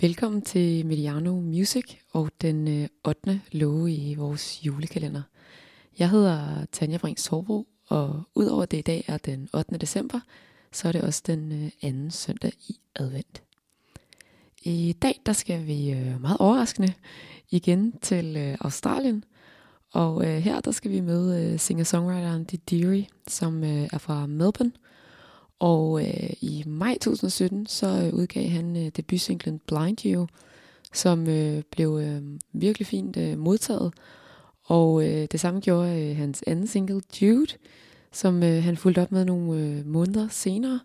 Velkommen til Mediano Music og den øh, 8. låge i vores julekalender. Jeg hedder Tanja Brink Sorbro, og udover det i dag er den 8. december, så er det også den øh, anden søndag i advent. I dag der skal vi øh, meget overraskende igen til Australien, og her der skal vi møde singer-songwriteren Didiri, som er fra Melbourne, og øh, i maj 2017, så øh, udgav han øh, debutsinglen Blind You, som øh, blev øh, virkelig fint øh, modtaget. Og øh, det samme gjorde øh, hans anden single, Jude, som øh, han fulgte op med nogle øh, måneder senere.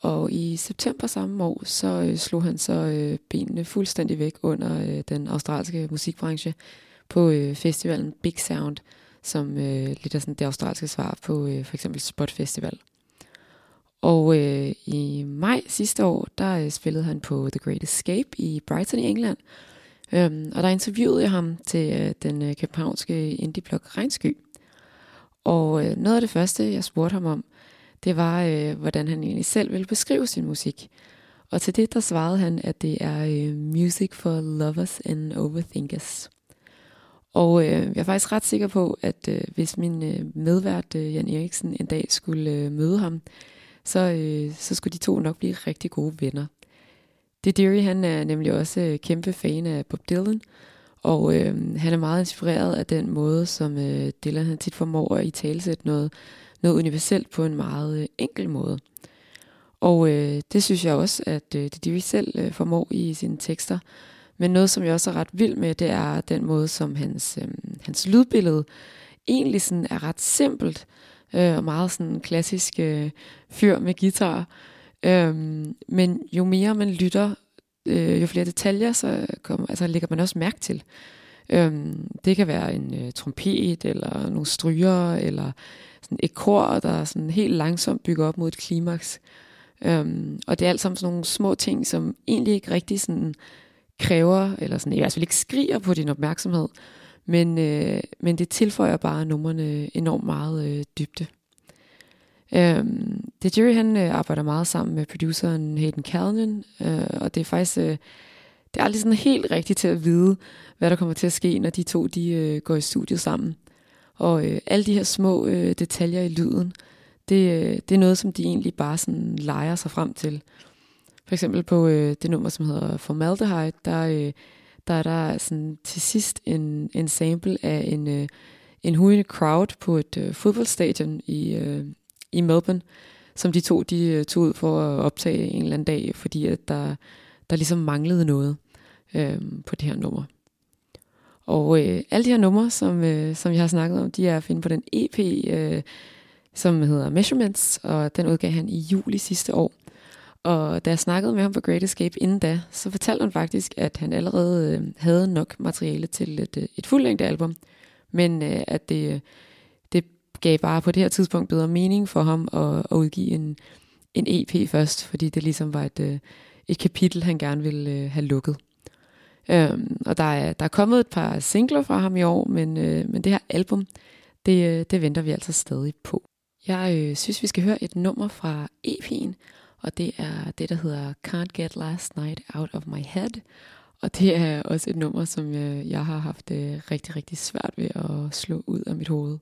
Og i september samme år, så øh, slog han så øh, benene fuldstændig væk under øh, den australske musikbranche på øh, festivalen Big Sound, som øh, lidt er sådan det australske svar på øh, for eksempel Spot Festival. Og øh, i maj sidste år, der øh, spillede han på The Great Escape i Brighton i England. Øhm, og der interviewede jeg ham til øh, den øh, københavnske indie-blog Regnsky. Og øh, noget af det første, jeg spurgte ham om, det var, øh, hvordan han egentlig selv ville beskrive sin musik. Og til det, der svarede han, at det er øh, music for lovers and overthinkers. Og øh, jeg er faktisk ret sikker på, at øh, hvis min øh, medvært øh, Jan Eriksen en dag skulle øh, møde ham, så, øh, så skulle de to nok blive rigtig gode venner. Didiri, han er nemlig også øh, kæmpe fan af Bob Dylan, og øh, han er meget inspireret af den måde, som øh, Dylan han tit formår at i noget, noget universelt på en meget øh, enkel måde. Og øh, det synes jeg også, at øh, Didiri selv øh, formår i sine tekster. Men noget, som jeg også er ret vild med, det er den måde, som hans, øh, hans lydbillede egentlig sådan er ret simpelt, øh, og meget sådan klassisk øh, fyr med guitar. Øhm, men jo mere man lytter, øh, jo flere detaljer, så kommer, altså, lægger man også mærke til. Øhm, det kan være en øh, trompet, eller nogle stryger, eller sådan et kor, der sådan helt langsomt bygger op mod et klimaks. Øhm, og det er alt sammen sådan nogle små ting, som egentlig ikke rigtig sådan kræver, eller sådan i hvert fald ikke skriger på din opmærksomhed, men, øh, men det tilføjer bare numrene enormt meget øh, dybde. Øhm, det Jerry han øh, arbejder meget sammen med produceren Hayden Callan, øh, og det er faktisk øh, det er aldrig sådan helt rigtigt til at vide, hvad der kommer til at ske, når de to de øh, går i studiet sammen. Og øh, alle de her små øh, detaljer i lyden, det, øh, det er noget, som de egentlig bare sådan leger sig frem til. For eksempel på øh, det nummer, som hedder Formaldehyde, der, øh, der er der sådan til sidst en, en sample af en, øh, en hujende crowd på et øh, fodboldstadion i, øh, i Melbourne, som de to de øh, tog ud for at optage en eller anden dag, fordi at der, der ligesom manglede noget øh, på det her nummer. Og øh, alle de her numre, som, øh, som jeg har snakket om, de er at finde på den EP, øh, som hedder Measurements, og den udgav han i juli sidste år. Og da jeg snakkede med ham på Great Escape inden da, så fortalte han faktisk, at han allerede øh, havde nok materiale til et, øh, et fuldlængde album, men øh, at det, øh, det gav bare på det her tidspunkt bedre mening for ham at, at udgive en, en EP først, fordi det ligesom var et, øh, et kapitel, han gerne ville øh, have lukket. Øhm, og der er, der er kommet et par singler fra ham i år, men, øh, men det her album, det, øh, det venter vi altså stadig på. Jeg øh, synes, vi skal høre et nummer fra EP'en, og det er det, der hedder Can't Get Last Night Out of My Head. Og det er også et nummer, som jeg, jeg har haft det rigtig, rigtig svært ved at slå ud af mit hoved.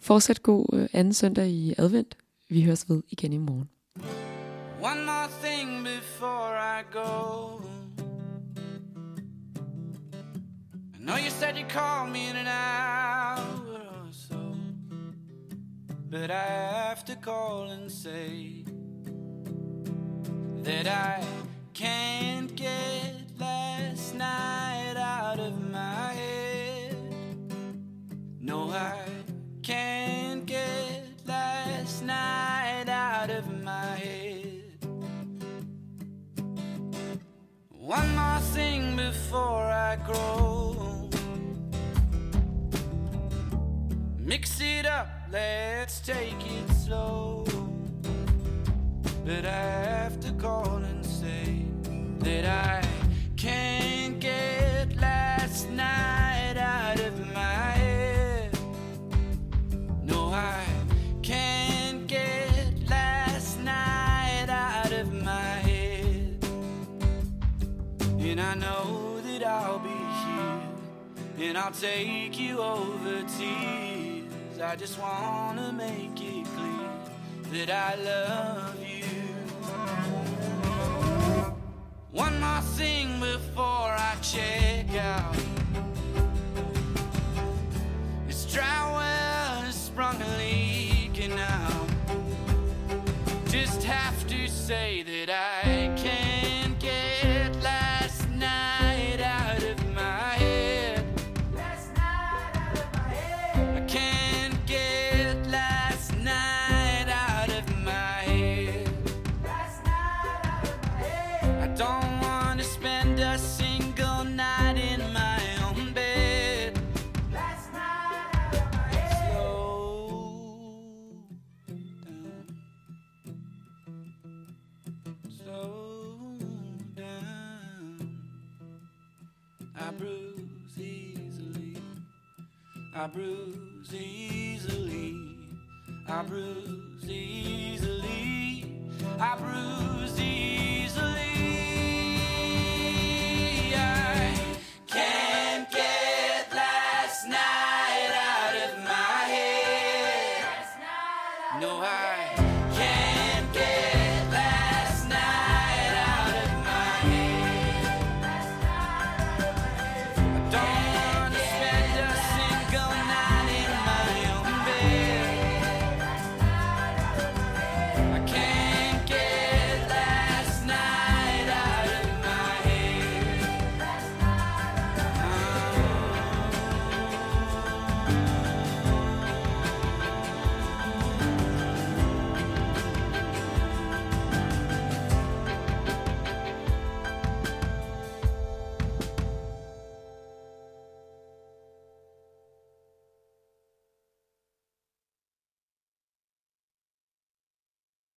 Fortsat god øh, anden søndag i advent. Vi høres ved igen i morgen. One more thing before I go I know you said you'd call me in an hour or so But I have to call and say that I can't get last night out of my head. No, I can't get last night out of my head. One more thing before I grow. Mix it up, let's take it slow. But I have to call and say that I can't get last night out of my head. No, I can't get last night out of my head. And I know that I'll be here and I'll take you over tears. I just wanna make it clear that I love you. One more thing before I check out. It's dry well has sprung a leak, and I just have to say this. I bruise easily. I bruise easily. I bruise easily.